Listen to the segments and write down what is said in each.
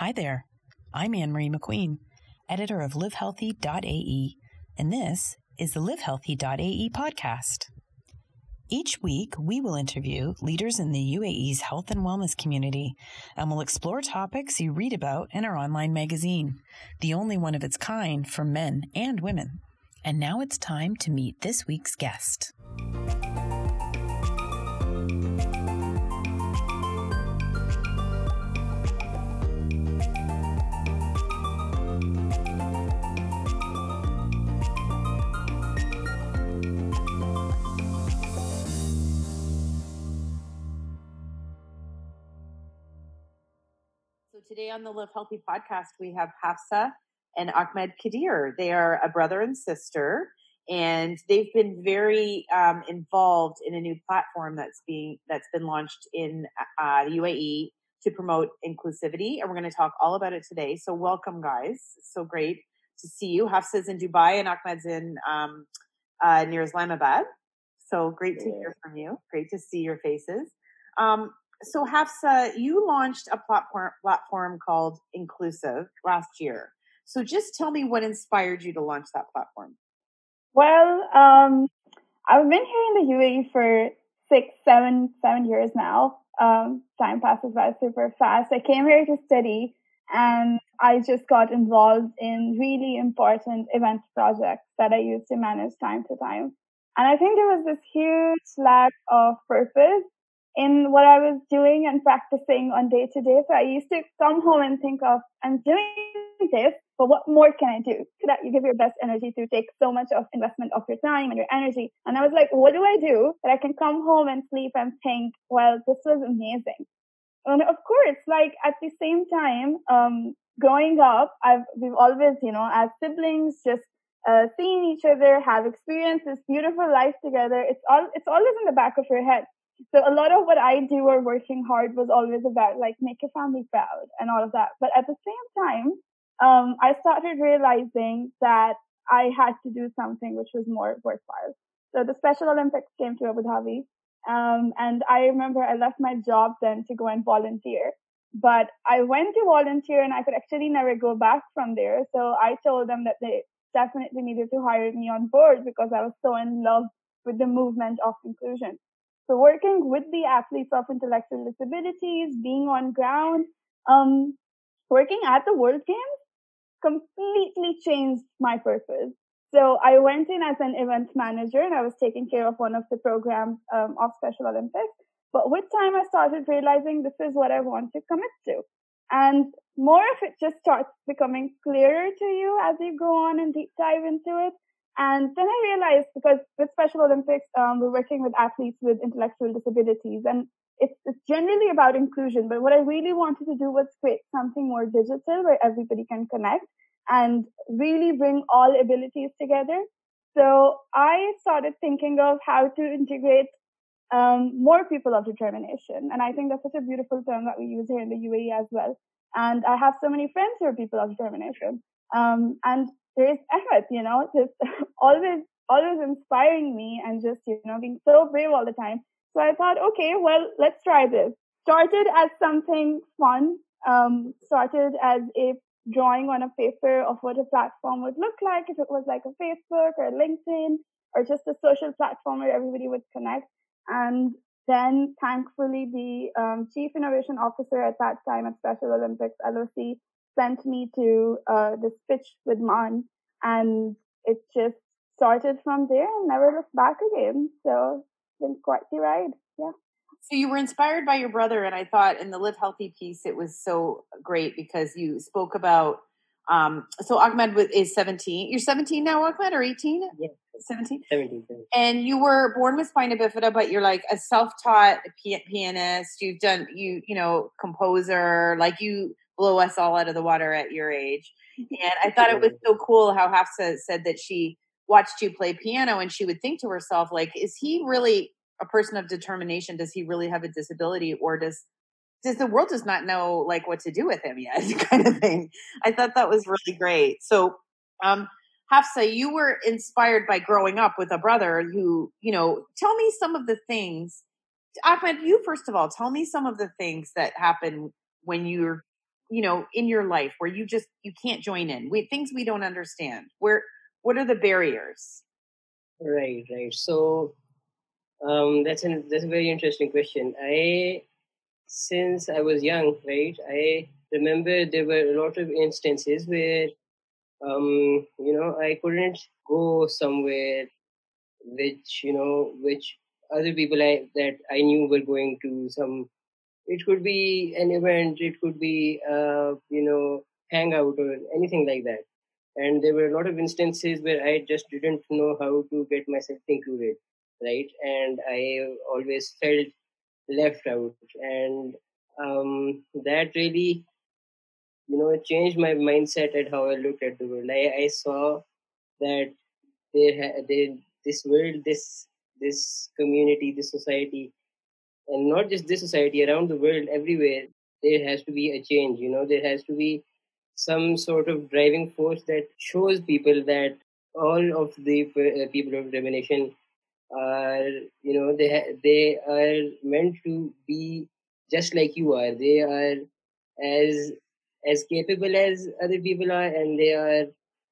Hi there. I'm Ann Marie McQueen, editor of livehealthy.ae, and this is the livehealthy.ae podcast. Each week, we will interview leaders in the UAE's health and wellness community, and we'll explore topics you read about in our online magazine, the only one of its kind for men and women. And now it's time to meet this week's guest. Today on the Live Healthy podcast, we have Hafsa and Ahmed Qadeer. They are a brother and sister, and they've been very um, involved in a new platform that's being that's been launched in uh, the UAE to promote inclusivity, and we're going to talk all about it today. So, welcome, guys! It's so great to see you. Hafsa's in Dubai, and Ahmed's in um, uh, near Islamabad. So great to hear from you. Great to see your faces. Um, so Hafsa, you launched a platform platform called Inclusive last year. So just tell me what inspired you to launch that platform. Well, um, I've been here in the UAE for six, seven, seven years now. Um, time passes by super fast. I came here to study and I just got involved in really important event projects that I used to manage time to time. And I think there was this huge lack of purpose in what I was doing and practicing on day to day. So I used to come home and think of, I'm doing this, but what more can I do? So that you give your best energy to take so much of investment of your time and your energy. And I was like, what do I do that I can come home and sleep and think, well, this was amazing. And of course, like at the same time, um, growing up, I've, we've always, you know, as siblings, just uh, seeing each other, have experienced this beautiful life together. It's all, it's always in the back of your head. So a lot of what I do or working hard was always about like make your family proud and all of that. But at the same time, um, I started realizing that I had to do something which was more worthwhile. So the Special Olympics came to Abu Dhabi. Um, and I remember I left my job then to go and volunteer. But I went to volunteer and I could actually never go back from there. So I told them that they definitely needed to hire me on board because I was so in love with the movement of inclusion. So working with the athletes of intellectual disabilities, being on ground, um, working at the World Games completely changed my purpose. So I went in as an event manager and I was taking care of one of the programs um, of Special Olympics. But with time, I started realizing this is what I want to commit to. And more of it just starts becoming clearer to you as you go on and deep dive into it. And then I realized because with Special Olympics, um, we're working with athletes with intellectual disabilities and it's, it's generally about inclusion. But what I really wanted to do was create something more digital where everybody can connect and really bring all abilities together. So I started thinking of how to integrate um, more people of determination. And I think that's such a beautiful term that we use here in the UAE as well. And I have so many friends who are people of determination. Um, and there is Ahmed, you know, just always, always inspiring me and just, you know, being so brave all the time. So I thought, okay, well, let's try this. Started as something fun, um, started as a drawing on a paper of what a platform would look like if it was like a Facebook or LinkedIn or just a social platform where everybody would connect. And then thankfully the um, chief innovation officer at that time at Special Olympics LOC sent me to uh, this pitch with Ma'an, and it just started from there and never looked back again. So it's been quite the ride. Yeah. So you were inspired by your brother, and I thought in the Live Healthy piece it was so great because you spoke about. Um, so Ahmed is 17. You're 17 now, Ahmed, or 18? Yeah. 17? 17, And you were born with spina bifida, but you're like a self-taught pianist. You've done, you, you know, composer, like you blow us all out of the water at your age. And I thought it was so cool how Hafsa said that she watched you play piano and she would think to herself, like, is he really a person of determination? Does he really have a disability? Or does does the world just not know like what to do with him yet? Kind of thing. I thought that was really great. So um hafsa you were inspired by growing up with a brother who you know tell me some of the things ahmed you first of all tell me some of the things that happen when you're you know, in your life where you just you can't join in? We things we don't understand. Where what are the barriers? Right, right. So um, that's an that's a very interesting question. I since I was young, right, I remember there were a lot of instances where um, you know I couldn't go somewhere which you know which other people I, that I knew were going to some. It could be an event. It could be uh, you know hangout or anything like that. And there were a lot of instances where I just didn't know how to get myself included, right? And I always felt left out, and um, that really you know changed my mindset at how I looked at the world. I, I saw that there, ha- there this world, this this community, this society, and not just this society, around the world, everywhere, there has to be a change. You know, there has to be some sort of driving force that shows people that all of the uh, people of determination are, you know, they ha- they are meant to be just like you are. They are as as capable as other people are, and they are,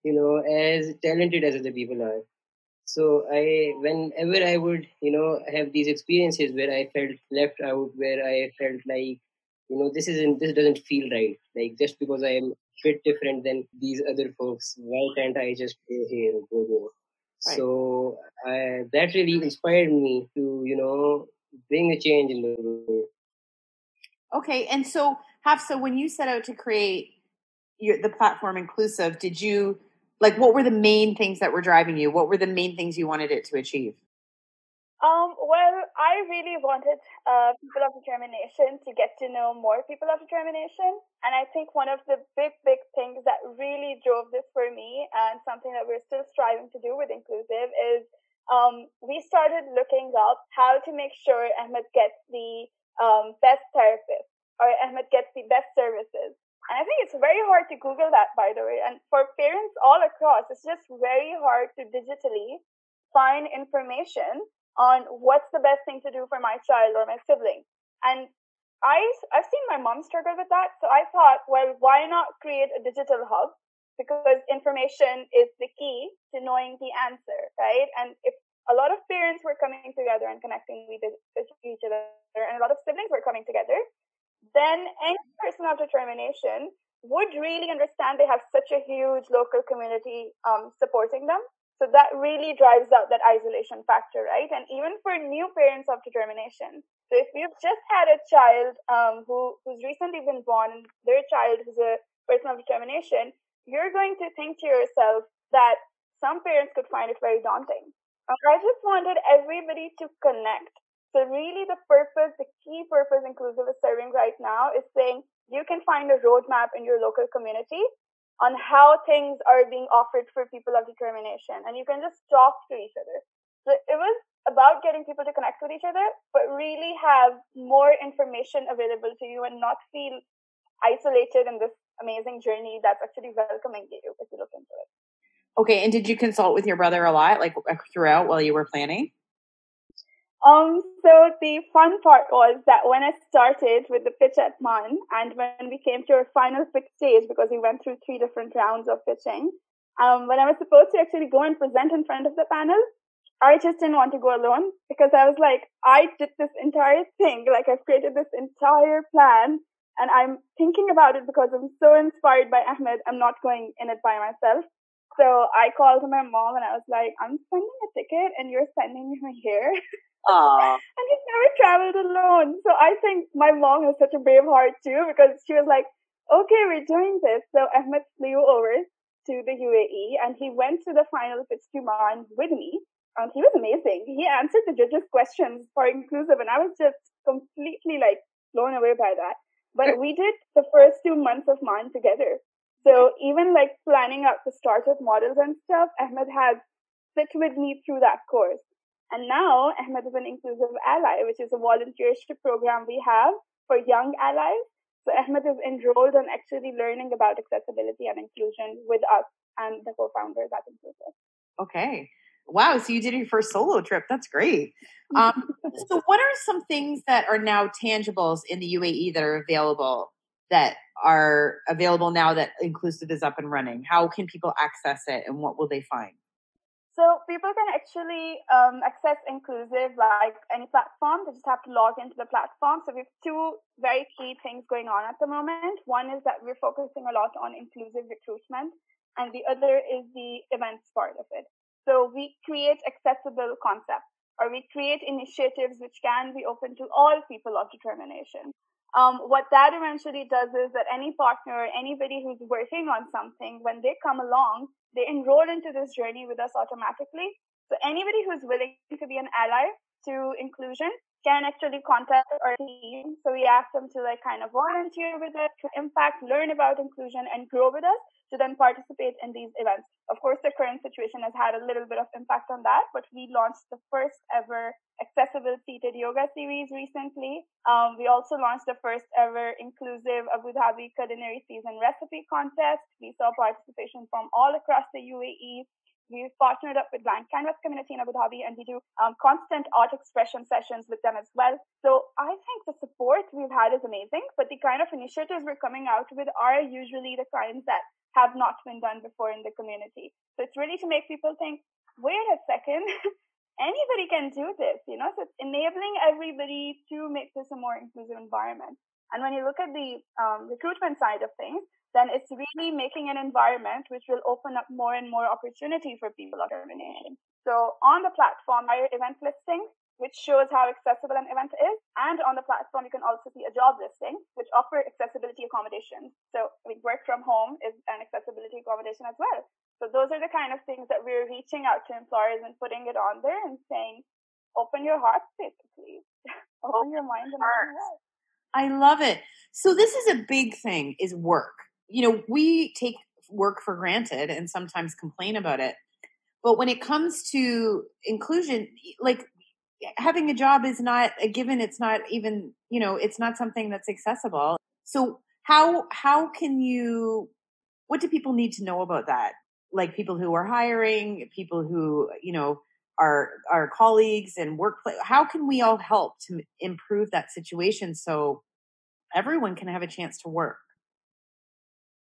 you know, as talented as other people are so i whenever i would you know have these experiences where i felt left out where i felt like you know this isn't this doesn't feel right like just because i am a bit different than these other folks why can't i just stay here or go there right. so I, that really inspired me to you know bring a change in the world okay and so hafsa when you set out to create your, the platform inclusive did you like what were the main things that were driving you? What were the main things you wanted it to achieve? Um, well i really wanted uh, people of determination to get to know more people of determination and i think one of the big big things that really drove this for me and something that we're still striving to do with inclusive is um, we started looking up how to make sure ahmed gets the um, best therapist or ahmed gets the best services and I think it's very hard to Google that, by the way. And for parents all across, it's just very hard to digitally find information on what's the best thing to do for my child or my sibling. And I, I've seen my mom struggle with that. So I thought, well, why not create a digital hub? Because information is the key to knowing the answer, right? And if a lot of parents were coming together and connecting with each other, and a lot of siblings were coming together, then any person of determination would really understand they have such a huge local community um, supporting them. So that really drives out that isolation factor, right? And even for new parents of determination. So if you've just had a child um, who who's recently been born, their child who's a person of determination, you're going to think to yourself that some parents could find it very daunting. I just wanted everybody to connect so really the purpose, the purpose inclusive is serving right now is saying you can find a roadmap in your local community on how things are being offered for people of determination and you can just talk to each other. So it was about getting people to connect with each other, but really have more information available to you and not feel isolated in this amazing journey that's actually welcoming you if you look into it. Okay, and did you consult with your brother a lot, like uh, throughout while you were planning? Um, so the fun part was that when I started with the pitch at Ma'an and when we came to our final pitch stage, because we went through three different rounds of pitching, um, when I was supposed to actually go and present in front of the panel, I just didn't want to go alone because I was like, I did this entire thing. Like I've created this entire plan and I'm thinking about it because I'm so inspired by Ahmed. I'm not going in it by myself. So I called my mom and I was like, I'm sending a ticket and you're sending me here. Aww. and he's never traveled alone. So I think my mom has such a brave heart too because she was like, okay, we're doing this. So Ahmed flew over to the UAE and he went to the final pitch to Ma'an with me. And he was amazing. He answered the judges' questions for inclusive and I was just completely like blown away by that. But we did the first two months of Ma'an together. So even like planning out the startup models and stuff, Ahmed has sit with me through that course. And now Ahmed is an inclusive ally, which is a volunteership program we have for young allies. So Ahmed is enrolled and actually learning about accessibility and inclusion with us and the co-founders at Inclusive. Okay. Wow. So you did your first solo trip. That's great. Um, so what are some things that are now tangibles in the UAE that are available that are available now that inclusive is up and running? How can people access it and what will they find? So people can actually um, access inclusive like any platform. They just have to log into the platform. So we have two very key things going on at the moment. One is that we're focusing a lot on inclusive recruitment, and the other is the events part of it. So we create accessible concepts or we create initiatives which can be open to all people of determination. Um, what that eventually does is that any partner, anybody who's working on something, when they come along, they enroll into this journey with us automatically. So anybody who's willing to be an ally to inclusion can actually contact our team. So we ask them to like kind of volunteer with us, to impact, learn about inclusion and grow with us to then participate in these events. Of course, the current situation has had a little bit of impact on that, but we launched the first ever accessible seated yoga series recently. Um, we also launched the first ever inclusive Abu Dhabi culinary season recipe contest. We saw participation from all across the UAE. We've partnered up with Blank Canvas Community in Abu Dhabi and we do um, constant art expression sessions with them as well. So I think the support we've had is amazing, but the kind of initiatives we're coming out with are usually the kinds that have not been done before in the community. So it's really to make people think, wait a second, anybody can do this, you know? So it's enabling everybody to make this a more inclusive environment. And when you look at the um, recruitment side of things, then it's really making an environment which will open up more and more opportunity for people of determination. So on the platform, our event listings, which shows how accessible an event is. And on the platform, you can also see a job listing, which offer accessibility accommodations. So I mean, work from home is an accessibility accommodation as well. So those are the kind of things that we're reaching out to employers and putting it on there and saying, open your heart, basically. open your mind and your heart. I love it. So this is a big thing is work. You know, we take work for granted and sometimes complain about it. But when it comes to inclusion, like eh, having a job is not a given it's not even you know it's not something that's accessible so how how can you what do people need to know about that like people who are hiring people who you know are our colleagues and workplace how can we all help to improve that situation so everyone can have a chance to work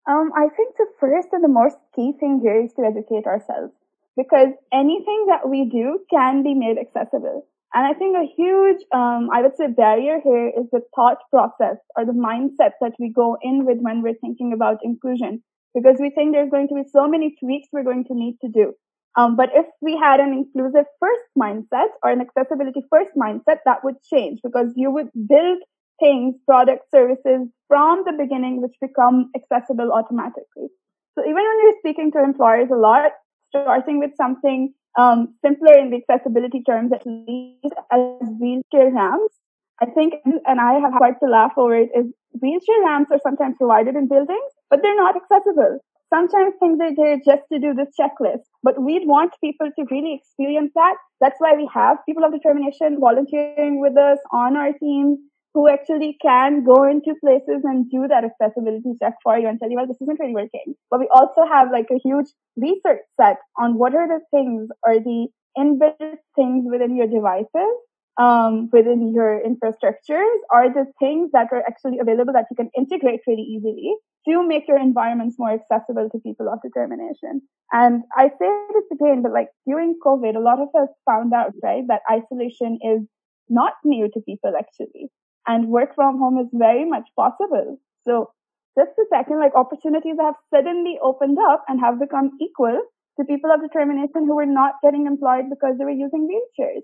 um, i think the first and the most key thing here is to educate ourselves because anything that we do can be made accessible and I think a huge, um, I would say barrier here is the thought process or the mindset that we go in with when we're thinking about inclusion, because we think there's going to be so many tweaks we're going to need to do. Um, but if we had an inclusive first mindset or an accessibility first mindset, that would change because you would build things, products, services from the beginning, which become accessible automatically. So even when you're speaking to employers a lot, starting with something um, simpler in the accessibility terms, at least as wheelchair ramps. I think, and I have quite to laugh over it, is wheelchair ramps are sometimes provided in buildings, but they're not accessible. Sometimes things are there just to do this checklist, but we'd want people to really experience that. That's why we have people of determination volunteering with us on our team who actually can go into places and do that accessibility check for you and tell you, well, this isn't really working. But we also have like a huge research set on what are the things or the inbuilt things within your devices, um, within your infrastructures are the things that are actually available that you can integrate really easily to make your environments more accessible to people of determination. And I say this again, but like during COVID, a lot of us found out, right, that isolation is not new to people actually and work from home is very much possible. So just a second, like opportunities have suddenly opened up and have become equal to people of determination who were not getting employed because they were using wheelchairs.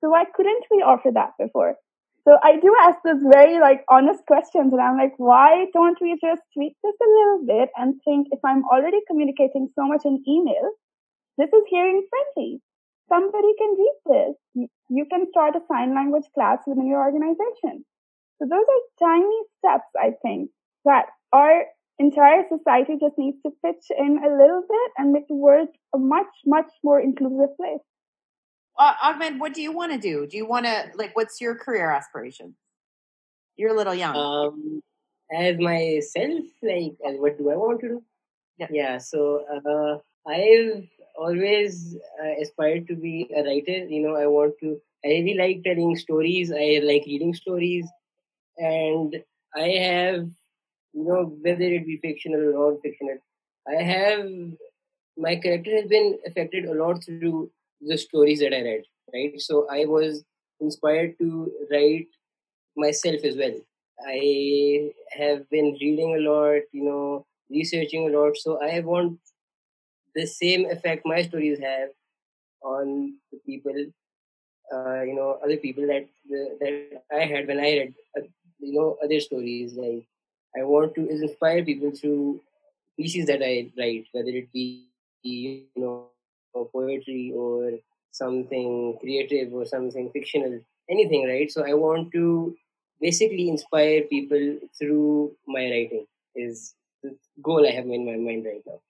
So why couldn't we offer that before? So I do ask those very like honest questions and I'm like, why don't we just tweak this a little bit and think if I'm already communicating so much in email, this is hearing friendly. Somebody can read this. You can start a sign language class within your organization. So those are tiny steps, I think, that our entire society just needs to pitch in a little bit and make the world a much, much more inclusive place. Uh, Ahmed, what do you want to do? Do you want to, like, what's your career aspiration? You're a little young. Um, as myself, like, what do I want to do? Yeah. Yeah. So, uh, I've always uh, aspired to be a writer. You know, I want to, I really like telling stories. I like reading stories and I have you know, whether it be fictional or non-fictional, I have my character has been affected a lot through the stories that I read. Right, so I was inspired to write myself as well. I have been reading a lot, you know, researching a lot. So I want the same effect my stories have on the people, uh, you know, other people that the, that I had when I read, you know, other stories. Like I want to inspire people through pieces that I write, whether it be you know poetry or something creative or something fictional, anything, right? So I want to basically inspire people through my writing. Is the goal I have in my mind right now.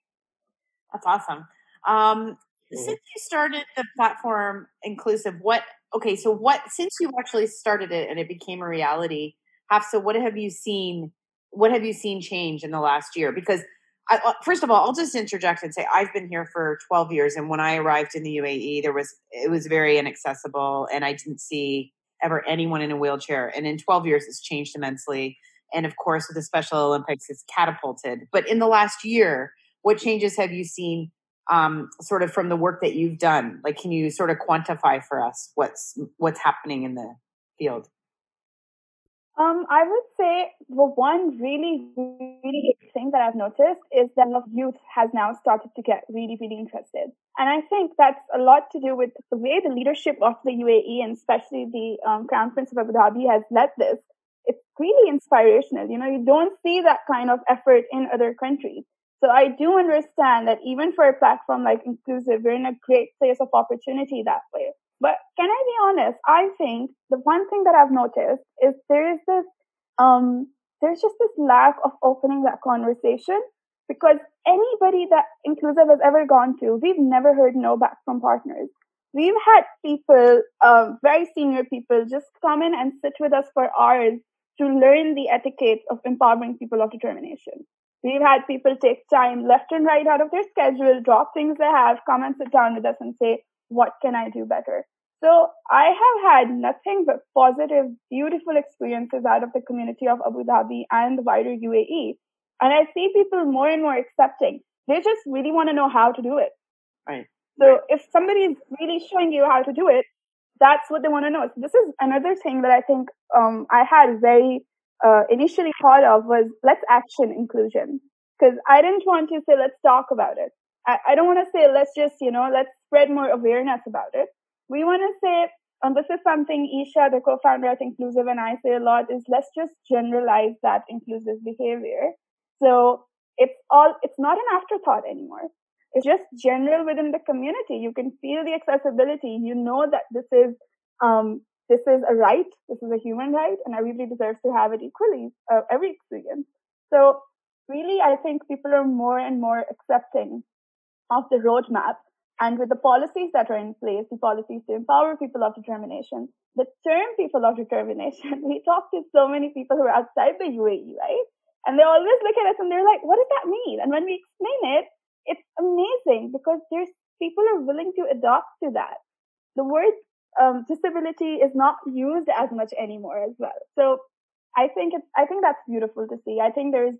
That's awesome. Um, mm. Since you started the platform inclusive, what okay? So what since you actually started it and it became a reality, Hafsa, what have you seen? What have you seen change in the last year? Because I, uh, first of all, I'll just interject and say I've been here for 12 years, and when I arrived in the UAE, there was it was very inaccessible, and I didn't see ever anyone in a wheelchair. And in 12 years, it's changed immensely. And of course, with the Special Olympics, it's catapulted. But in the last year, what changes have you seen, um, sort of from the work that you've done? Like, can you sort of quantify for us what's what's happening in the field? Um, I would say the one really, really thing that I've noticed is that youth has now started to get really, really interested. And I think that's a lot to do with the way the leadership of the UAE and especially the um, Crown Prince of Abu Dhabi has led this. It's really inspirational. You know, you don't see that kind of effort in other countries. So I do understand that even for a platform like Inclusive, we're in a great place of opportunity that way. But can I be honest? I think the one thing that I've noticed is there is this, um, there's just this lack of opening that conversation because anybody that Inclusive has ever gone to, we've never heard no back from partners. We've had people, um, very senior people, just come in and sit with us for hours to learn the etiquette of empowering people of determination. We've had people take time left and right out of their schedule, drop things they have, come and sit down with us and say, what can I do better? So I have had nothing but positive, beautiful experiences out of the community of Abu Dhabi and the wider UAE. And I see people more and more accepting. They just really want to know how to do it. Right. So right. if somebody is really showing you how to do it, that's what they want to know. So this is another thing that I think um, I had very uh, initially thought of was let's action inclusion because I didn't want to say let's talk about it. I, I don't want to say let's just you know let's spread more awareness about it. We want to say, and this is something Isha, the co-founder at Inclusive, and I say a lot is let's just generalize that inclusive behavior. So it's all, it's not an afterthought anymore. It's just general within the community. You can feel the accessibility. You know that this is, um, this is a right. This is a human right and everybody deserves to have it equally, uh, every experience. So really, I think people are more and more accepting of the roadmap and with the policies that are in place, the policies to empower people of determination, the term people of determination, we talk to so many people who are outside the UAE, right? And they always look at us and they're like, what does that mean? And when we explain it, it's amazing because there's people are willing to adopt to that. The word um, disability is not used as much anymore as well. So I think it's, I think that's beautiful to see. I think there's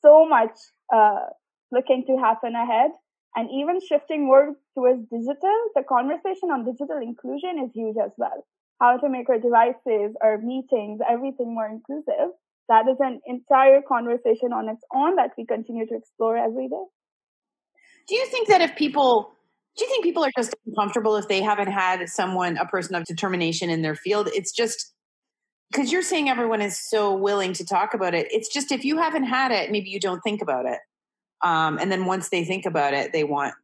so much, uh, looking to happen ahead. And even shifting more towards digital, the conversation on digital inclusion is huge as well. How to make our devices, our meetings, everything more inclusive. That is an entire conversation on its own that we continue to explore every day. Do you think that if people do you think people are just uncomfortable if they haven't had someone, a person of determination in their field? It's just because you're saying everyone is so willing to talk about it. It's just if you haven't had it, maybe you don't think about it. Um, and then once they think about it, they want.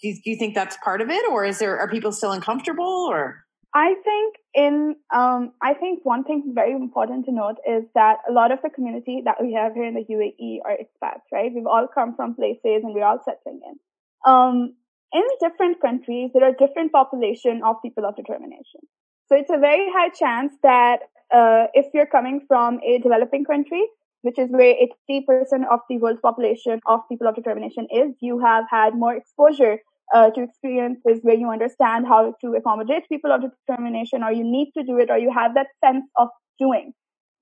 Do you, do you think that's part of it, or is there are people still uncomfortable, or? I think in um, I think one thing very important to note is that a lot of the community that we have here in the UAE are expats, right? We've all come from places and we're all settling in. Um, in different countries, there are different population of people of determination. So it's a very high chance that uh, if you're coming from a developing country, which is where 80% of the world's population of people of determination is, you have had more exposure uh, to experiences where you understand how to accommodate people of determination, or you need to do it, or you have that sense of doing.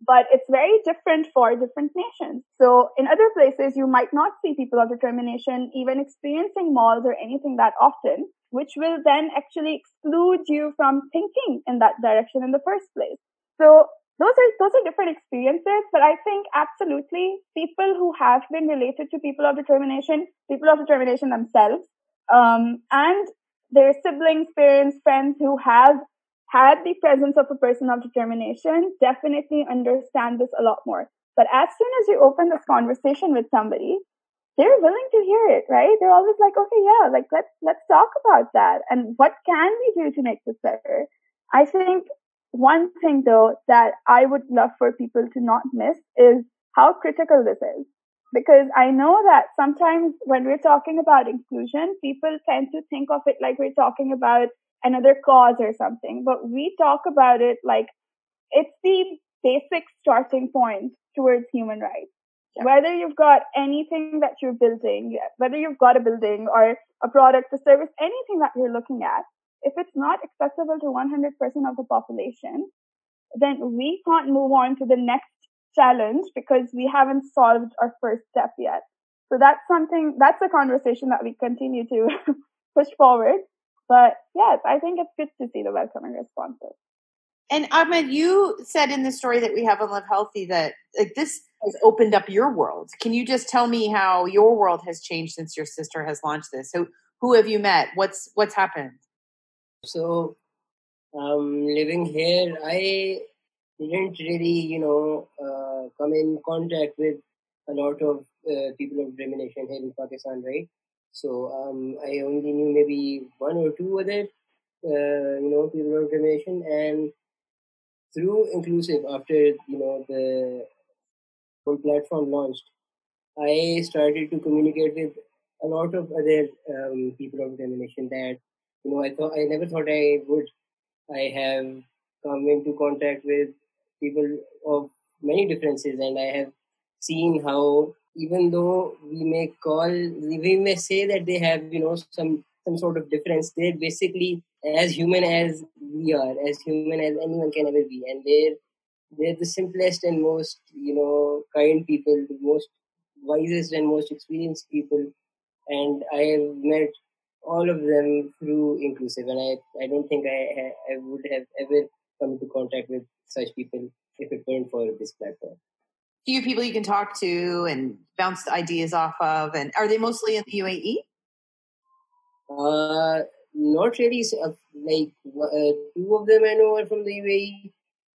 but it's very different for different nations. So in other places, you might not see people of determination even experiencing malls or anything that often, which will then actually exclude you from thinking in that direction in the first place. So those are those are different experiences, but I think absolutely people who have been related to people of determination, people of determination themselves, um, and their siblings, parents, friends who have had the presence of a person of determination definitely understand this a lot more. But as soon as you open this conversation with somebody, they're willing to hear it, right? They're always like, okay, yeah, like let's let's talk about that and what can we do to make this better. I think one thing though that I would love for people to not miss is how critical this is. Because I know that sometimes when we're talking about inclusion, people tend to think of it like we're talking about another cause or something, but we talk about it like it's the basic starting point towards human rights. Yeah. Whether you've got anything that you're building, whether you've got a building or a product, a service, anything that you're looking at, if it's not accessible to 100% of the population, then we can't move on to the next challenge because we haven't solved our first step yet. So that's something, that's a conversation that we continue to push forward. But yes, I think it's good to see the welcoming responses. And Ahmed, you said in the story that we have on Live Healthy that like this has opened up your world. Can you just tell me how your world has changed since your sister has launched this? So who have you met? What's what's happened? So um, living here, I didn't really, you know, uh, come in contact with a lot of uh, people of determination here in Pakistan, right? So um, I only knew maybe one or two other, uh, you know, people of determination, and through inclusive after you know the whole platform launched, I started to communicate with a lot of other um, people of determination that you know I thought I never thought I would. I have come into contact with people of many differences, and I have seen how even though we may call we may say that they have you know some some sort of difference they're basically as human as we are as human as anyone can ever be and they're they're the simplest and most you know kind people the most wisest and most experienced people and i have met all of them through inclusive and i i don't think i i would have ever come into contact with such people if it weren't for this platform. Few people you can talk to and bounce ideas off of and are they mostly in the uae uh not really. Uh, like uh, two of them i know are from the uae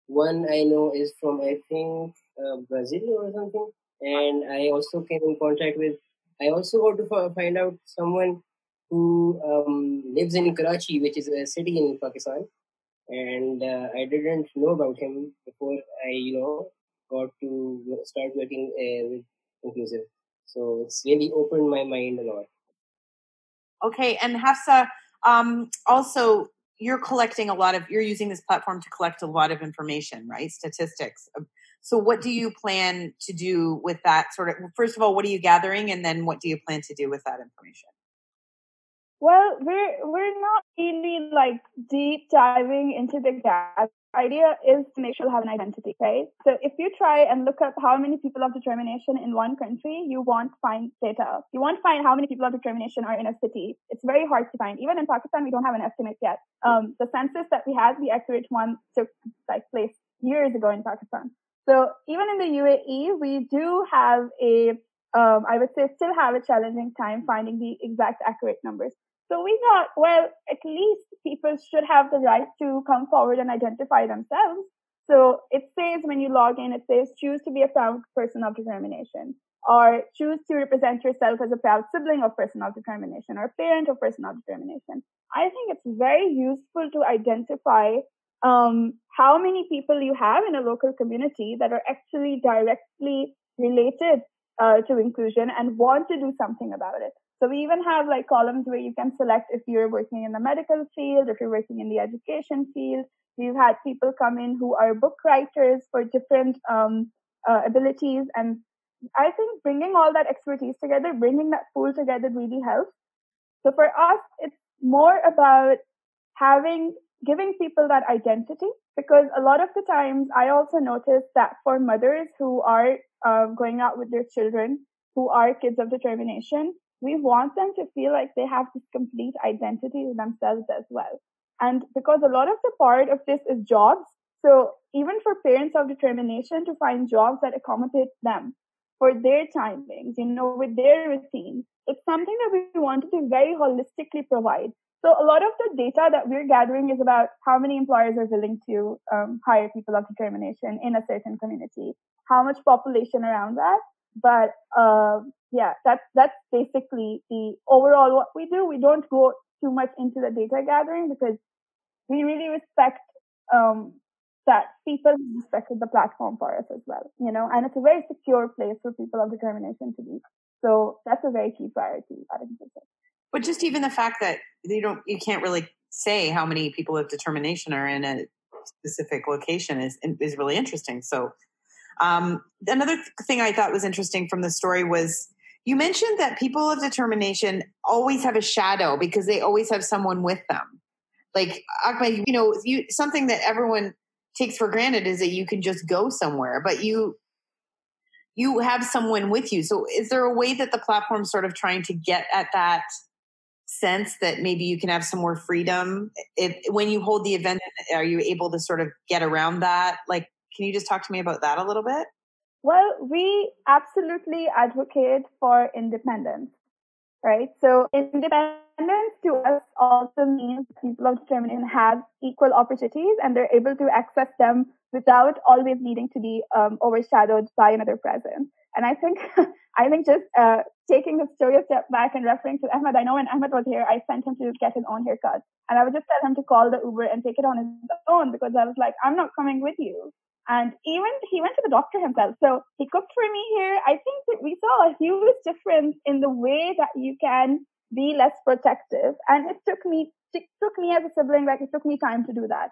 one i know is from i think uh, brazil or something. And i also came in contact with i also got to find out someone who um, lives in Karachi, which is a city in Pakistan. And uh, I didn't know about him before I, you know, got to start working uh, with inclusive. So it's really opened my mind a lot. Okay, and Hafsa, um, also you're collecting a lot of you're using this platform to collect a lot of information, right? Statistics. So what do you plan to do with that sort of first of all, what are you gathering and then what do you plan to do with that information? Well, we're we're not really like deep diving into the gap. Idea is to make sure you have an identity, right? So if you try and look up how many people of determination in one country, you won't find data. You won't find how many people of determination are in a city. It's very hard to find. Even in Pakistan, we don't have an estimate yet. Um, the census that we had, the accurate one, took like place years ago in Pakistan. So even in the UAE, we do have a um, I would say still have a challenging time finding the exact accurate numbers. So we thought, well, at least people should have the right to come forward and identify themselves. So it says when you log in, it says choose to be a proud person of determination or choose to represent yourself as a proud sibling of person of determination or parent of person of determination. I think it's very useful to identify um, how many people you have in a local community that are actually directly related uh, to inclusion and want to do something about it. So we even have like columns where you can select if you're working in the medical field, if you're working in the education field. We've had people come in who are book writers for different um, uh, abilities. And I think bringing all that expertise together, bringing that pool together really helps. So for us, it's more about having giving people that identity because a lot of the times I also notice that for mothers who are uh, going out with their children, who are kids of determination, we want them to feel like they have this complete identity to themselves as well. And because a lot of the part of this is jobs, so even for parents of determination to find jobs that accommodate them for their timings, you know, with their routine, it's something that we wanted to very holistically provide. So a lot of the data that we're gathering is about how many employers are willing to um, hire people of determination in a certain community, how much population around that. But uh, yeah, that's that's basically the overall what we do. We don't go too much into the data gathering because we really respect um, that people respected the platform for us as well, you know, and it's a very secure place for people of determination to be. So that's a very key priority, But just even the fact that you don't, you can't really say how many people of determination are in a specific location is is really interesting. So, um, another thing I thought was interesting from the story was you mentioned that people of determination always have a shadow because they always have someone with them. Like Ahmed, you know, you something that everyone takes for granted is that you can just go somewhere, but you you have someone with you. So is there a way that the platform's sort of trying to get at that sense that maybe you can have some more freedom if when you hold the event are you able to sort of get around that like can you just talk to me about that a little bit well we absolutely advocate for independence right so independence to us also means people of determination have equal opportunities and they're able to access them without always needing to be um, overshadowed by another presence and i think I think just uh, taking the story a step back and referring to Ahmed, I know when Ahmed was here, I sent him to get his own haircut. And I would just tell him to call the Uber and take it on his own because I was like, I'm not coming with you. And even he went to the doctor himself. So he cooked for me here. I think that we saw a huge difference in the way that you can be less protective. And it took me, it took me as a sibling, like it took me time to do that.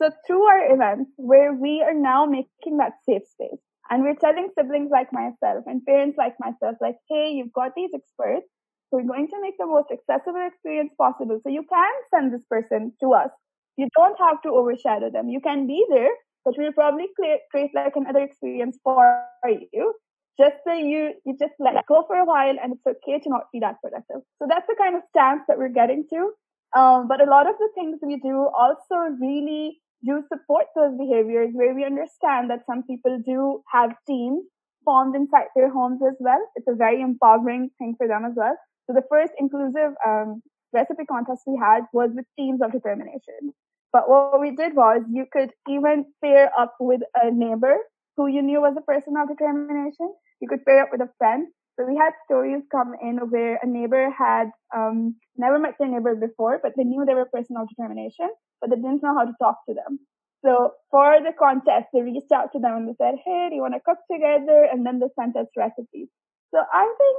So through our events where we are now making that safe space, and we're telling siblings like myself and parents like myself, like, hey, you've got these experts. We're going to make the most accessible experience possible. So you can send this person to us. You don't have to overshadow them. You can be there, but we'll probably create, create like another experience for you. Just so you, you just let it go for a while and it's okay to not be that productive. So that's the kind of stance that we're getting to. Um, but a lot of the things we do also really do support those behaviors where we understand that some people do have teams formed inside their homes as well. It's a very empowering thing for them as well. So the first inclusive um, recipe contest we had was with teams of determination. But what we did was you could even pair up with a neighbor who you knew was a person of determination. You could pair up with a friend. So we had stories come in where a neighbor had um, never met their neighbor before, but they knew they were a person of determination but they didn't know how to talk to them. So for the contest, they reached out to them and they said, Hey, do you want to cook together? And then they sent us recipes. So I think,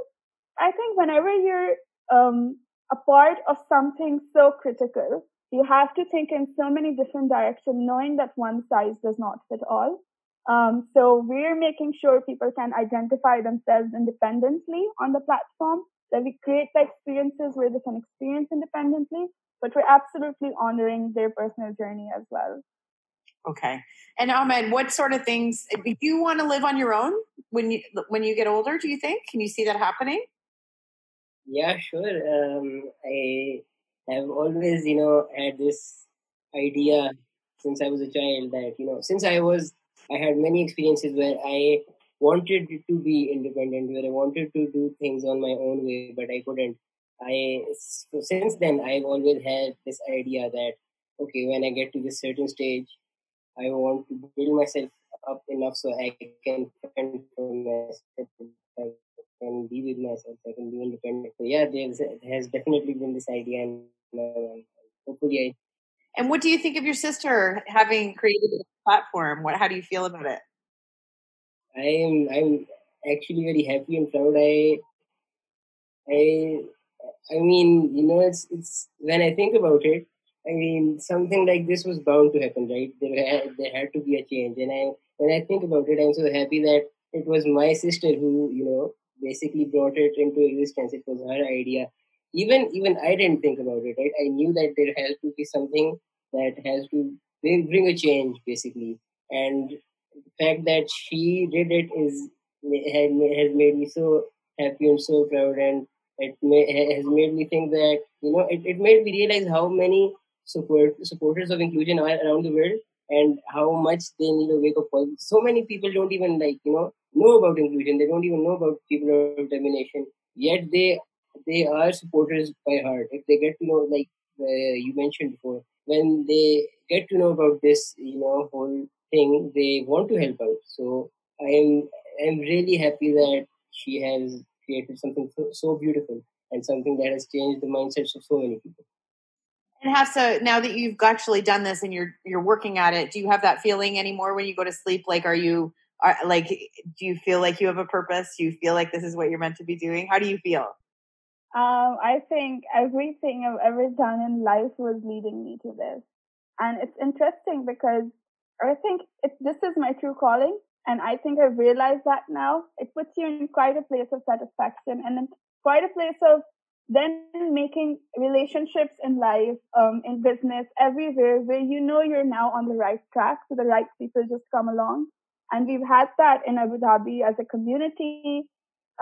I think whenever you're, um, a part of something so critical, you have to think in so many different directions, knowing that one size does not fit all. Um, so we're making sure people can identify themselves independently on the platform, that we create the experiences where they can experience independently, but we're absolutely honoring their personal journey as well. Okay. And Ahmed, what sort of things do you want to live on your own when you when you get older? Do you think? Can you see that happening? Yeah, sure. Um, I have always, you know, had this idea since I was a child that you know, since I was, I had many experiences where I wanted to be independent, where I wanted to do things on my own way, but I couldn't. I so since then I've always had this idea that okay, when I get to this certain stage, I want to build myself up enough so I can fend for myself, I can be with myself, I can be independent. So yeah, there's there has definitely been this idea, and uh, hopefully I. And what do you think of your sister having created a platform? What how do you feel about it? I'm I'm actually very happy and proud. I I I mean, you know, it's it's when I think about it, I mean, something like this was bound to happen, right? There had, there had to be a change, and I when I think about it, I'm so happy that it was my sister who, you know, basically brought it into existence. It was her idea. Even even I didn't think about it, right? I knew that there has to be something that has to bring a change basically. And the fact that she did it is has made me so happy and so proud, and it may, has made me think that you know it, it made me realize how many support supporters of inclusion are around the world and how much they need a wake up call. So many people don't even like you know know about inclusion. They don't even know about people of determination. Yet they they are supporters by heart. If they get to know, like uh, you mentioned before, when they get to know about this, you know, whole thing, they want to help out. So I am I'm really happy that she has created something so, so beautiful and something that has changed the mindsets of so many people. And Hafsa, now that you've actually done this and you're you're working at it, do you have that feeling anymore when you go to sleep? Like, are you are, like, do you feel like you have a purpose? Do you feel like this is what you're meant to be doing? How do you feel? Um, I think everything I've ever done in life was leading me to this, and it's interesting because I think it's this is my true calling, and I think I've realized that now. It puts you in quite a place of satisfaction, and then quite a place of then making relationships in life, um, in business, everywhere where you know you're now on the right track, so the right people just come along. And we've had that in Abu Dhabi as a community.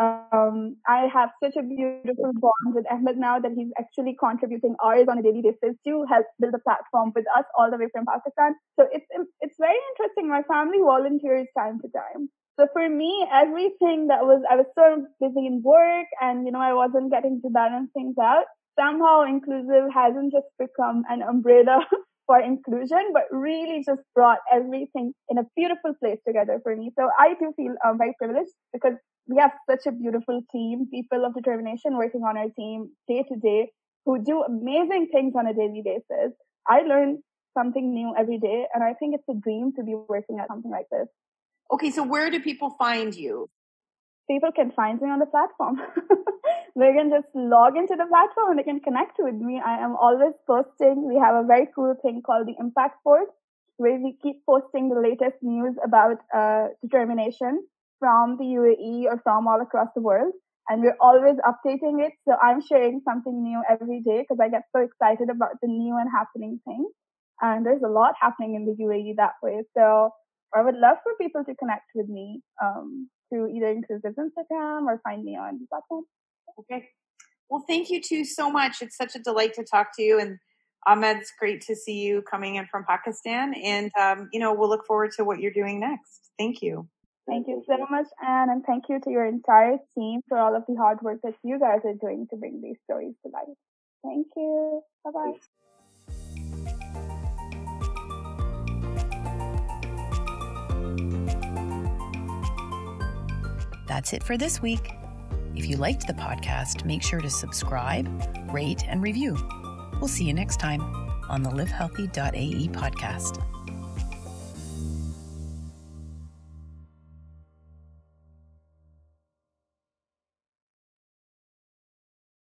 Um, I have such a beautiful bond with Ahmed now that he's actually contributing hours on a daily basis to help build a platform with us all the way from Pakistan. So it's it's very interesting. My family volunteers time to time. So for me, everything that was, I was so busy in work and, you know, I wasn't getting to balance things out. Somehow inclusive hasn't just become an umbrella for inclusion, but really just brought everything in a beautiful place together for me. So I do feel um, very privileged because we have such a beautiful team, people of determination working on our team day to day who do amazing things on a daily basis. I learn something new every day, and I think it's a dream to be working at something like this. Okay, so where do people find you? People can find me on the platform. they can just log into the platform and they can connect with me. I am always posting. We have a very cool thing called the Impact Board, where we keep posting the latest news about uh, determination from the UAE or from all across the world. And we're always updating it. So I'm sharing something new every day because I get so excited about the new and happening things. And there's a lot happening in the UAE that way. So I would love for people to connect with me um, through either Inclusive Instagram or find me on the platform. Okay. Well, thank you two so much. It's such a delight to talk to you. And Ahmed, it's great to see you coming in from Pakistan. And, um, you know, we'll look forward to what you're doing next. Thank you. Thank you so much, Ann, and thank you to your entire team for all of the hard work that you guys are doing to bring these stories to life. Thank you. Bye bye. That's it for this week. If you liked the podcast, make sure to subscribe, rate, and review. We'll see you next time on the livehealthy.ae podcast.